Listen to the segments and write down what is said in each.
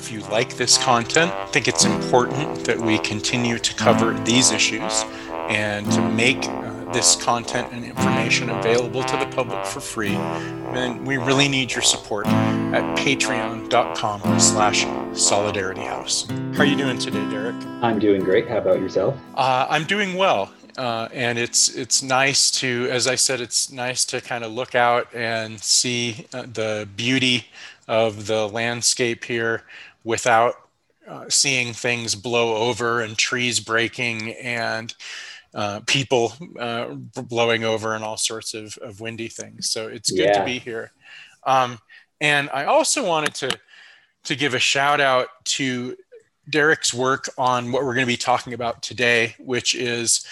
If you like this content, I think it's important that we continue to cover these issues and to make uh, this content and information available to the public for free, then we really need your support at patreon.com slash solidarityhouse. How are you doing today, Derek? I'm doing great. How about yourself? Uh, I'm doing well. Uh, and it's it's nice to, as I said, it's nice to kind of look out and see uh, the beauty of the landscape here without uh, seeing things blow over and trees breaking and uh, people uh, blowing over and all sorts of, of windy things. So it's good yeah. to be here. Um, and I also wanted to to give a shout out to Derek's work on what we're going to be talking about today, which is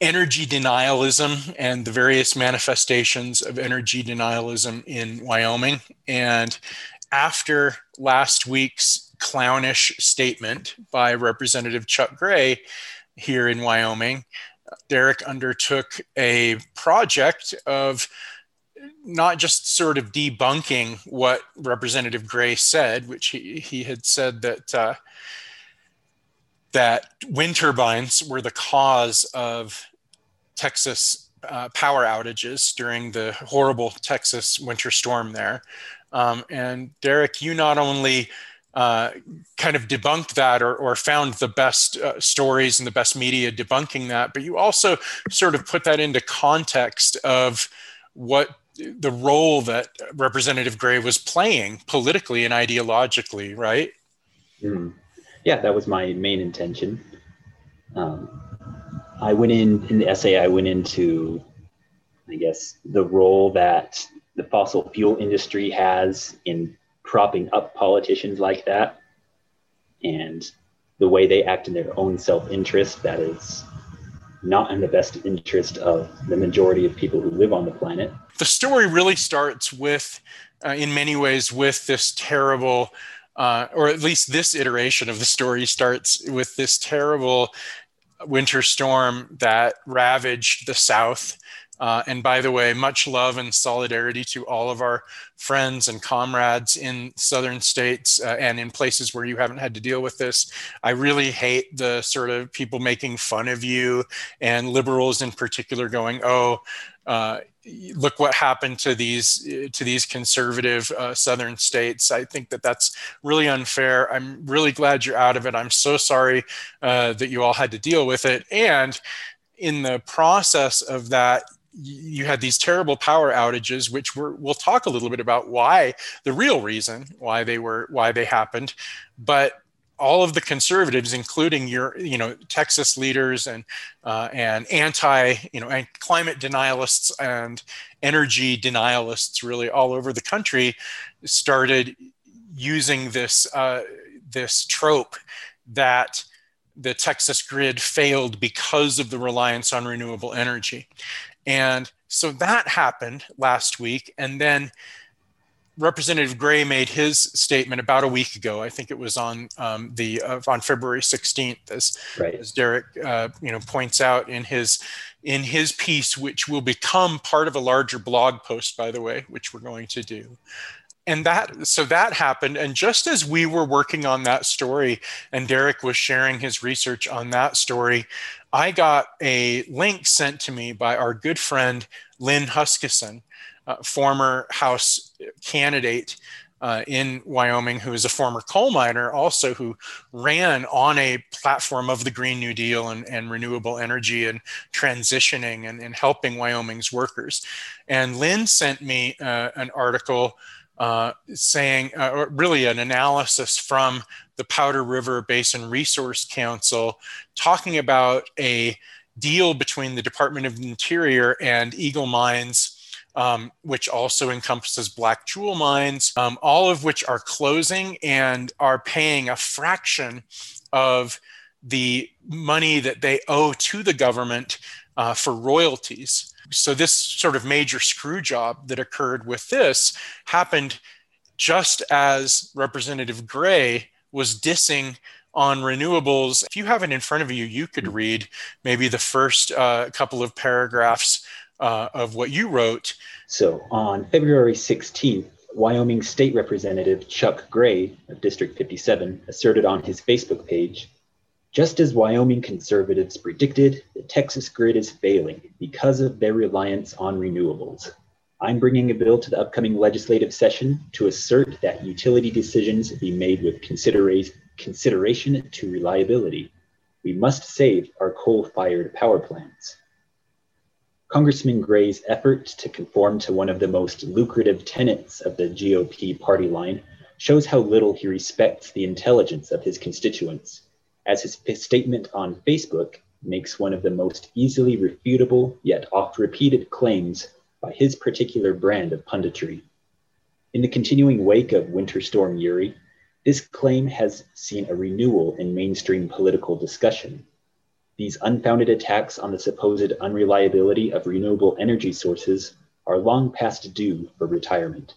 energy denialism and the various manifestations of energy denialism in Wyoming. And after last week's clownish statement by Representative Chuck Gray here in Wyoming, Derek undertook a project of not just sort of debunking what Representative Gray said, which he, he had said that uh, that wind turbines were the cause of Texas uh, power outages during the horrible Texas winter storm there. Um, and Derek, you not only uh, kind of debunked that or, or found the best uh, stories and the best media debunking that, but you also sort of put that into context of what the role that Representative Gray was playing politically and ideologically, right? Mm. Yeah, that was my main intention. Um, I went in in the essay. I went into, I guess, the role that the fossil fuel industry has in propping up politicians like that, and the way they act in their own self-interest. That is not in the best interest of the majority of people who live on the planet. The story really starts with, uh, in many ways, with this terrible. Uh, or at least this iteration of the story starts with this terrible winter storm that ravaged the South. Uh, and by the way, much love and solidarity to all of our friends and comrades in southern states uh, and in places where you haven't had to deal with this. I really hate the sort of people making fun of you and liberals in particular going, oh, uh, look what happened to these to these conservative uh, southern states. I think that that's really unfair. I'm really glad you're out of it. I'm so sorry uh, that you all had to deal with it. And in the process of that, you had these terrible power outages, which we will talk a little bit about why the real reason why they were why they happened, but all of the conservatives, including your, you know, Texas leaders and uh, and anti, you know, and climate denialists and energy denialists, really all over the country, started using this uh, this trope that the Texas grid failed because of the reliance on renewable energy, and so that happened last week, and then Representative Gray made his statement about a week ago. I think it was on um, the uh, on February 16th, as, right. as Derek uh, you know points out in his in his piece, which will become part of a larger blog post, by the way, which we're going to do. And that so that happened, and just as we were working on that story, and Derek was sharing his research on that story, I got a link sent to me by our good friend Lynn Huskinson uh, former House candidate uh, in Wyoming, who is a former coal miner, also who ran on a platform of the Green New Deal and, and renewable energy and transitioning and, and, helping Wyoming's workers. And Lynn sent me uh, an article uh, saying, uh, or really an analysis from the Powder River Basin Resource Council, talking about a deal between the Department of Interior and Eagle Mines um, which also encompasses black jewel mines, um, all of which are closing and are paying a fraction of the money that they owe to the government uh, for royalties. So, this sort of major screw job that occurred with this happened just as Representative Gray was dissing on renewables. If you have it in front of you, you could read maybe the first uh, couple of paragraphs uh, of what you wrote. So on February 16th, Wyoming State Representative Chuck Gray of District 57 asserted on his Facebook page just as Wyoming conservatives predicted, the Texas grid is failing because of their reliance on renewables. I'm bringing a bill to the upcoming legislative session to assert that utility decisions be made with considera- consideration to reliability. We must save our coal fired power plants. Congressman Gray's effort to conform to one of the most lucrative tenets of the GOP party line shows how little he respects the intelligence of his constituents as his statement on Facebook makes one of the most easily refutable yet oft repeated claims by his particular brand of punditry. In the continuing wake of Winter Storm Uri, this claim has seen a renewal in mainstream political discussion. These unfounded attacks on the supposed unreliability of renewable energy sources are long past due for retirement.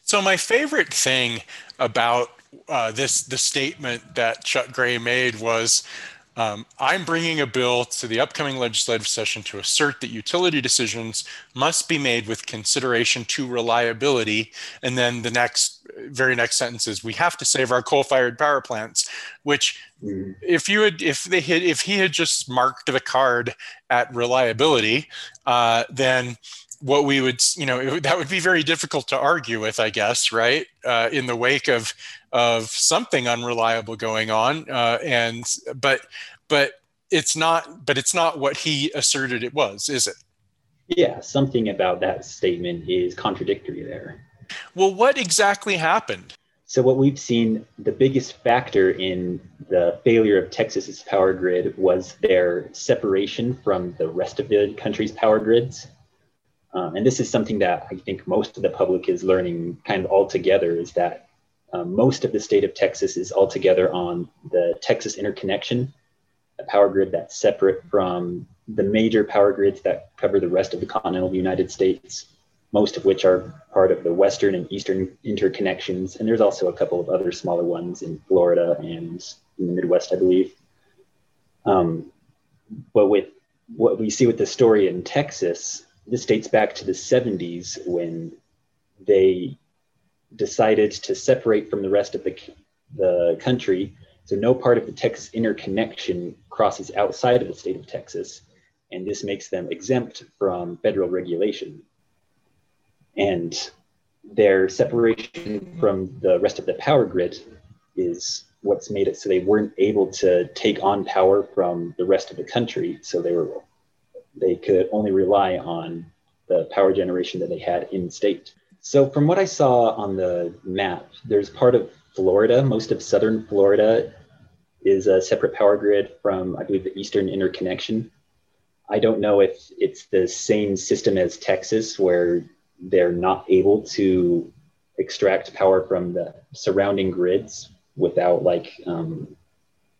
So, my favorite thing about uh, this the statement that Chuck Gray made was, um, "I'm bringing a bill to the upcoming legislative session to assert that utility decisions must be made with consideration to reliability." And then the next, very next sentence is, "We have to save our coal-fired power plants." Which, mm. if you had, if they had, if he had just marked the card at reliability, uh, then what we would you know that would be very difficult to argue with i guess right uh, in the wake of of something unreliable going on uh, and but but it's not but it's not what he asserted it was is it? Yeah something about that statement is contradictory there. Well what exactly happened? So what we've seen the biggest factor in the failure of texas's power grid was their separation from the rest of the country's power grids. Um, and this is something that i think most of the public is learning kind of all together is that um, most of the state of Texas is altogether on the Texas interconnection, a power grid that's separate from the major power grids that cover the rest of the continental United States, most of which are part of the Western and Eastern interconnections. And there's also a couple of other smaller ones in Florida and in the Midwest, I believe. Um, but with what we see with the story in Texas, this dates back to the 70s when they decided to separate from the rest of the, the country. So no part of the Texas interconnection crosses outside of the state of Texas. And this makes them exempt from federal regulation. And their separation from the rest of the power grid is what's made it so they weren't able to take on power from the rest of the country. So they were they could only rely on the power generation that they had in state. So, from what I saw on the map, there's part of Florida, most of southern Florida is a separate power grid from, I believe, the Eastern Interconnection. I don't know if it's the same system as Texas, where they're not able to extract power from the surrounding grids without like um,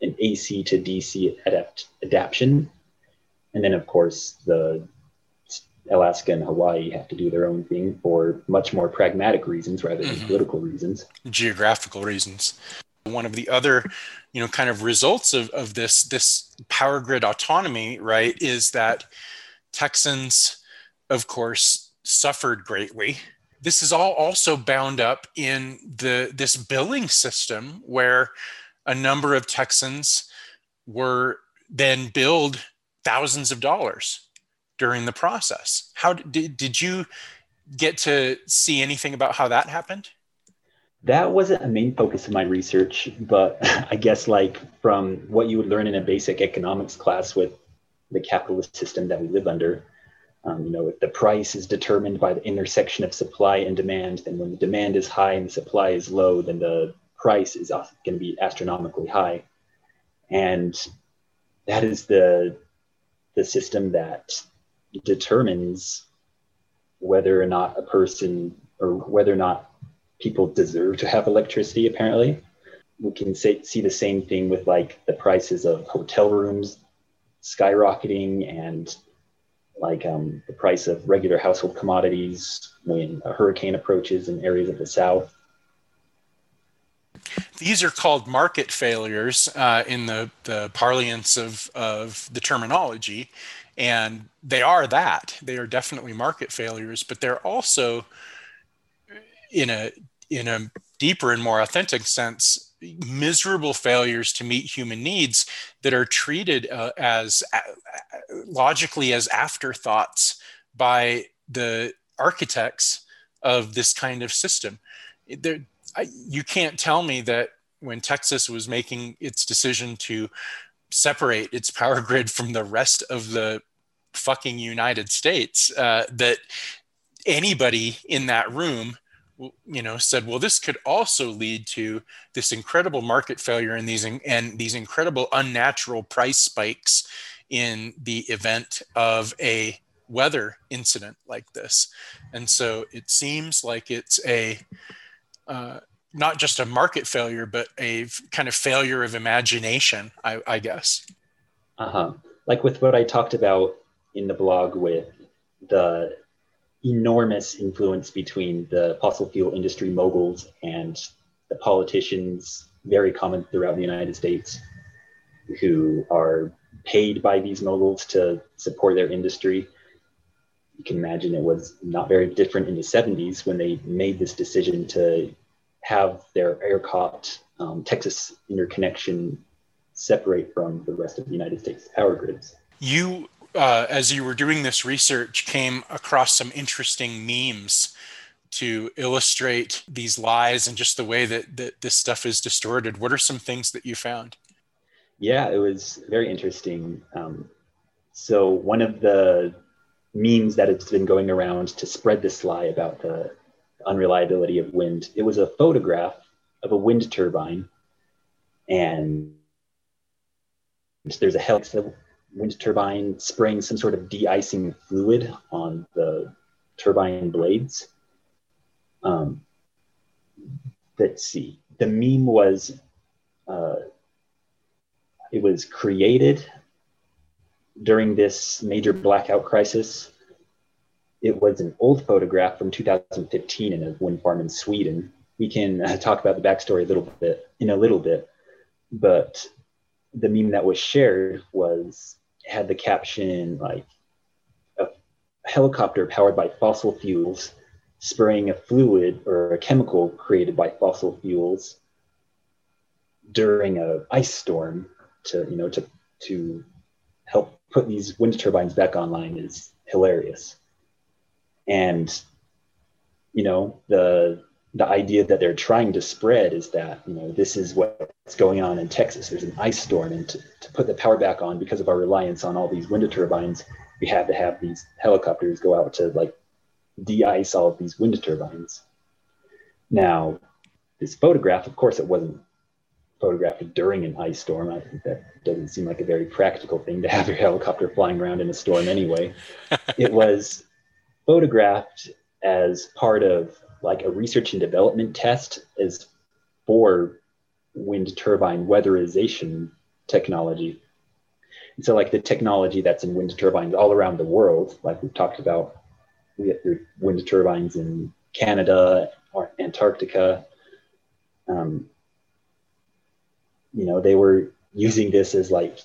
an AC to DC adapt adaptation. And then, of course, the Alaska and Hawaii have to do their own thing for much more pragmatic reasons rather than mm-hmm. political reasons. Geographical reasons. One of the other, you know, kind of results of, of this this power grid autonomy, right, is that Texans, of course, suffered greatly. This is all also bound up in the this billing system where a number of Texans were then billed thousands of dollars during the process. How did, did you get to see anything about how that happened? That wasn't a main focus of my research, but I guess like from what you would learn in a basic economics class with the capitalist system that we live under, um, you know, if the price is determined by the intersection of supply and demand, then when the demand is high and the supply is low, then the price is going to be astronomically high. And that is the the system that determines whether or not a person or whether or not people deserve to have electricity apparently. We can say, see the same thing with like the prices of hotel rooms skyrocketing and like um, the price of regular household commodities when a hurricane approaches in areas of the south. These are called market failures uh, in the, the parlance of, of the terminology and they are that they are definitely market failures but they're also in a in a deeper and more authentic sense miserable failures to meet human needs that are treated uh, as uh, logically as afterthoughts by the architects of this kind of system. There, I, you can't tell me that when Texas was making its decision to separate its power grid from the rest of the fucking United States, uh, that anybody in that room you know said well this could also lead to this incredible market failure and these and these incredible unnatural price spikes in the event of a weather incident like this. And so it seems like it's a uh, not just a market failure but a kind of failure of imagination i, I guess uh-huh like with what i talked about in the blog with the enormous influence between the fossil fuel industry moguls and the politicians, very common throughout the United States, who are paid by these moguls to support their industry. You can imagine it was not very different in the 70s when they made this decision to have their ERCOT um, Texas interconnection separate from the rest of the United States power grids. You uh, as you were doing this research, came across some interesting memes to illustrate these lies and just the way that, that this stuff is distorted. What are some things that you found? Yeah, it was very interesting. Um, so, one of the memes that it's been going around to spread this lie about the unreliability of wind, it was a photograph of a wind turbine. And there's a helix wind turbine spraying some sort of de-icing fluid on the turbine blades. Um, let's see. The meme was uh, it was created during this major blackout crisis. It was an old photograph from 2015 in a wind farm in Sweden. We can uh, talk about the backstory a little bit in a little bit, but the meme that was shared was had the caption like a helicopter powered by fossil fuels spraying a fluid or a chemical created by fossil fuels during a ice storm to you know to to help put these wind turbines back online is hilarious and you know the the idea that they're trying to spread is that you know this is what's going on in Texas. There's an ice storm, and to, to put the power back on because of our reliance on all these wind turbines, we had to have these helicopters go out to like de-ice all of these wind turbines. Now, this photograph, of course, it wasn't photographed during an ice storm. I think that doesn't seem like a very practical thing to have your helicopter flying around in a storm anyway. it was photographed as part of like a research and development test is for wind turbine weatherization technology. And so like the technology that's in wind turbines all around the world, like we've talked about, we have wind turbines in Canada or Antarctica. Um, you know, they were using this as like,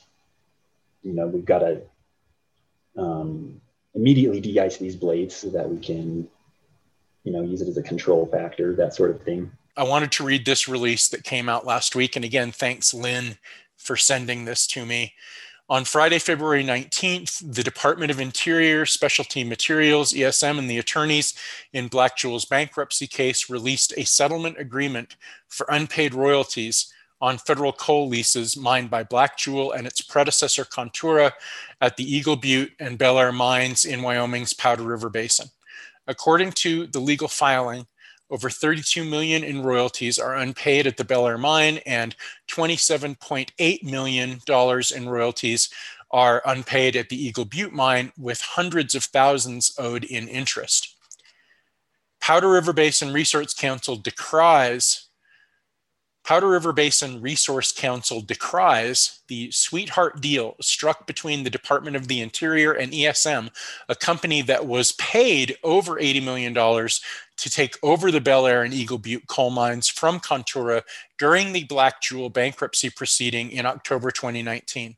you know, we've got a um, immediately de-ice these blades so that we can you know use it as a control factor that sort of thing. I wanted to read this release that came out last week. And again thanks lynn for sending this to me. On Friday, February 19th, the Department of Interior, Specialty Materials, ESM, and the attorneys in Black Jewel's bankruptcy case released a settlement agreement for unpaid royalties on federal coal leases mined by Black Jewel and its predecessor Contura at the Eagle Butte and Bel Belle Ayr mines in Wyoming's Powder River Basin. According to the legal filing, over 32 million in royalties are unpaid at the Bel Belle Ayr mine and 27.8 million dollars in royalties are unpaid at the Eagle Butte mine with hundreds of thousands owed in interest. Powder River Basin Resource Council decries Powder River Basin Resource Council decries the sweetheart deal struck between the Department of the Interior and ESM, a company that was paid over $80 million to take over the Belle Ayr and Eagle Butte coal mines from Contura during the Black Jewel bankruptcy proceeding in October 2019.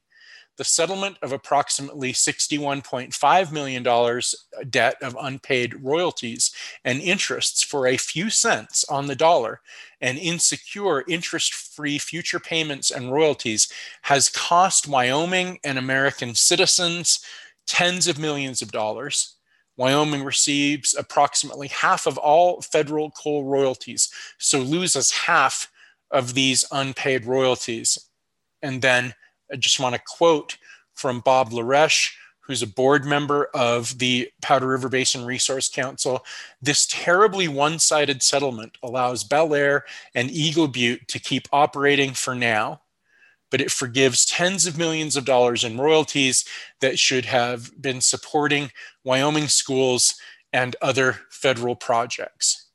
The settlement of approximately $61.5 million uh, debt of unpaid royalties and interests for a few cents on the dollar and insecure interest free future payments and royalties has cost Wyoming and American citizens tens of millions of dollars. Wyoming receives approximately half of all federal coal royalties, so loses half of these unpaid royalties. And then I just want to quote from Bob LeResche, who's a board member of the Powder River Basin Resource Council. This terribly one sided settlement allows Belle Ayr and Eagle Butte to keep operating for now, but it forgives tens of millions of dollars in royalties that should have been supporting Wyoming schools and other federal projects.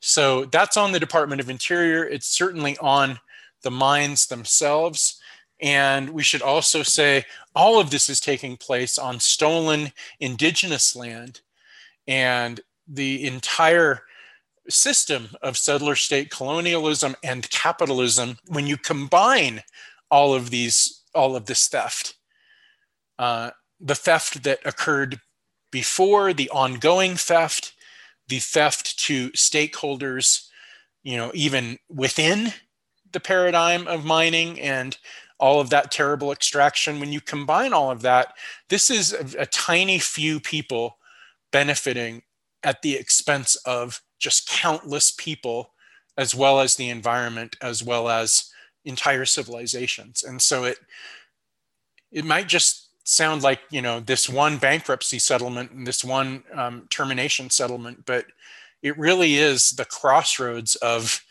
So that's on the Department of Interior. It's certainly on the mines themselves. And we should also say all of this is taking place on stolen indigenous land. And the entire system of settler state colonialism and capitalism, when you combine all of these, all of this theft, uh, the theft that occurred before, the ongoing theft, the theft to stakeholders, you know, even within the paradigm of mining and all of that terrible extraction. When you combine all of that, this is a, a tiny few people benefiting at the expense of just countless people, as well as the environment, as well as entire civilizations. And so it it might just sound like you know this one bankruptcy settlement and this one um, termination settlement, but it really is the crossroads of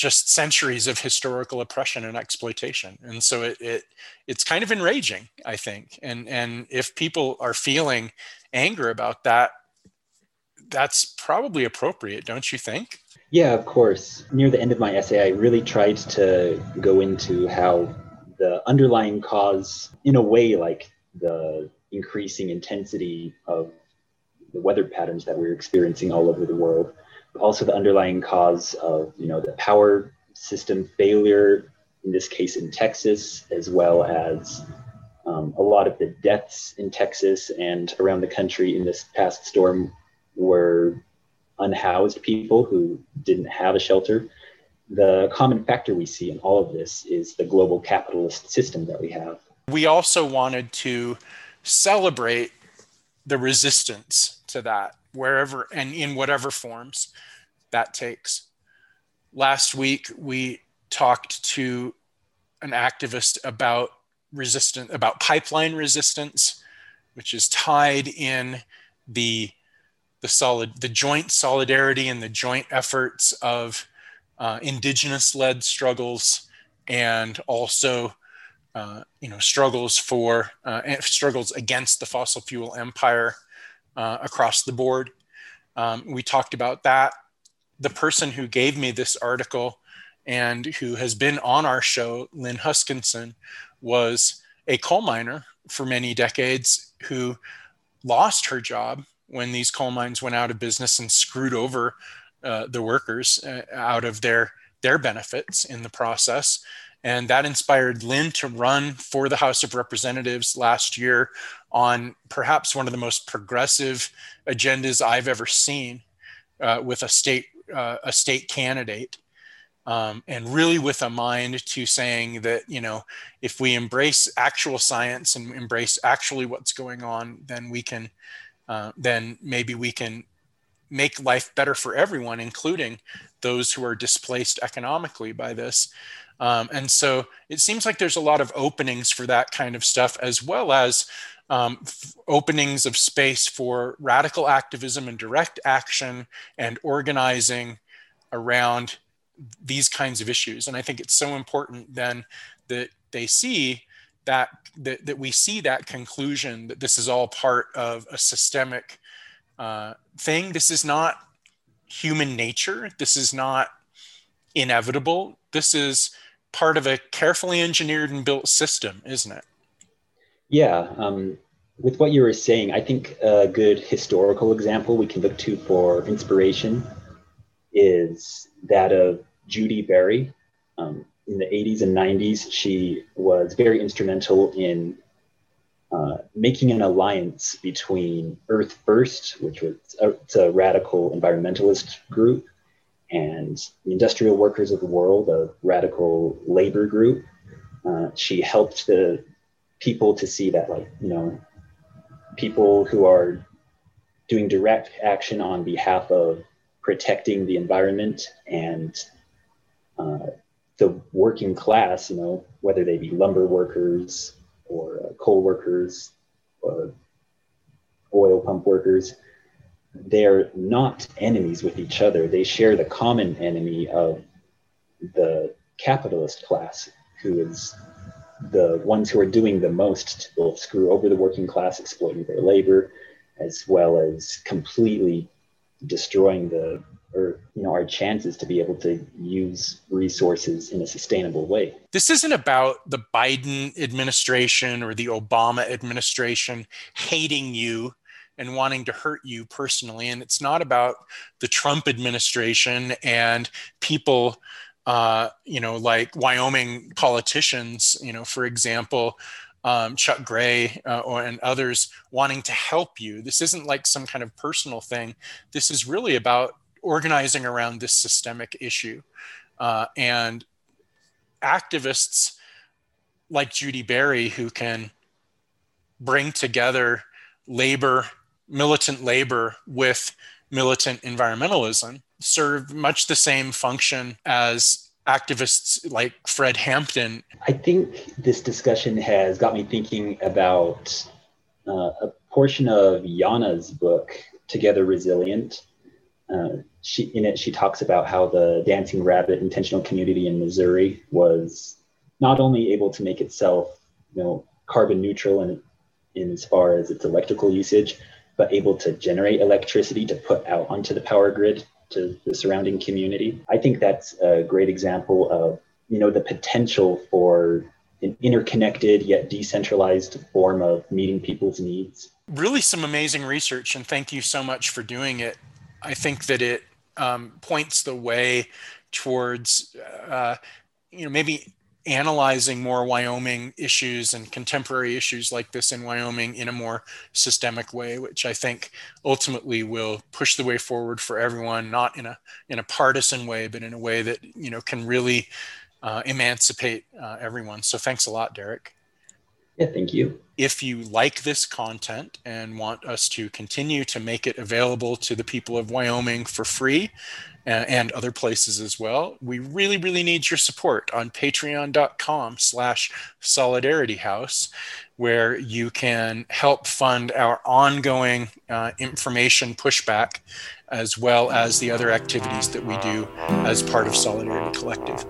just centuries of historical oppression and exploitation. And so it, it it's kind of enraging i think. And and if people are feeling anger about that that's probably appropriate don't you think? Yeah of course. Near the end of my essay i really tried to go into how the underlying cause in a way like the increasing intensity of the weather patterns that we're experiencing all over the world also the underlying cause of you know the power system failure in this case in texas as well as um, a lot of the deaths in texas and around the country in this past storm were unhoused people who didn't have a shelter. The common factor we see in all of this is the global capitalist system that we have. We also wanted to celebrate the resistance to that wherever and in whatever forms that takes. Last week, we talked to an activist about resistance, about pipeline resistance, which is tied in the the solid the joint solidarity and the joint efforts of uh, indigenous led struggles and also uh, you know struggles for uh, struggles against the fossil fuel empire uh, across the board um, we talked about that. The person who gave me this article and who has been on our show, Lynn Huskinson, was a coal miner for many decades who lost her job when these coal mines went out of business and screwed over uh, the workers uh, out of their their benefits in the process. And that inspired Lynn to run for the House of Representatives last year on perhaps one of the most progressive agendas I've ever seen uh, with a state uh, a state candidate. Um, and really with a mind to saying that you know if we embrace actual science and embrace actually what's going on then we can uh, then maybe we can make life better for everyone including those who are displaced economically by this um, and so it seems like there's a lot of openings for that kind of stuff, as well as um, f- openings of space for radical activism and direct action and organizing around these kinds of issues. And I think it's so important then that they see that, that, that we see that conclusion that this is all part of a systemic uh, thing. This is not human nature. This is not inevitable. This is part of a carefully engineered and built system, isn't it? Yeah. Um, with what you were saying, I think a good historical example we can look to for inspiration is that of Judi Bari. Um, in the 80s and 90s, she was very instrumental in uh, making an alliance between Earth First, which was a, a radical environmentalist group, and the Industrial Workers of the World, a radical labor group. Uh, she helped the people to see that, like, you know, people who are doing direct action on behalf of protecting the environment and uh, the working class, you know, whether they be lumber workers or uh, coal workers or oil pump workers, they're not enemies with each other. They share the common enemy of the capitalist class, who is the ones who are doing the most to both screw over the working class, exploiting their labor, as well as completely destroying the or you know our chances to be able to use resources in a sustainable way. This isn't about the Biden administration or the Obama administration hating you and wanting to hurt you personally and it's not about the Trump administration and people uh, you know like Wyoming politicians, you know, for example, um, Chuck Gray uh, or, and others wanting to help you. This isn't like some kind of personal thing. This is really about organizing around this systemic issue. Uh, and activists like Judi Bari, who can bring together labor, militant labor, with militant environmentalism, serve much the same function as activists like Fred Hampton. I think this discussion has got me thinking about uh, a portion of Yana's book, Together Resilient, uh, she in it she talks about how the Dancing Rabbit intentional community in Missouri was not only able to make itself, you know, carbon neutral in, in as far as its electrical usage, but able to generate electricity to put out onto the power grid to the surrounding community. I think that's a great example of, you know, the potential for an interconnected yet decentralized form of meeting people's needs. Really, some amazing research, and thank you so much for doing it. I think that it um, points the way towards, uh, you know, maybe analyzing more Wyoming issues and contemporary issues like this in Wyoming in a more systemic way, which I think ultimately will push the way forward for everyone, not in a in a partisan way, but in a way that you know can really uh, emancipate uh, everyone. So thanks a lot, Derek. Yeah, thank you. If you like this content and want us to continue to make it available to the people of Wyoming for free uh, and other places as well, we really, really need your support on patreon.com slash solidarity house, where you can help fund our ongoing uh, information pushback as well as the other activities that we do as part of Solidarity Collective.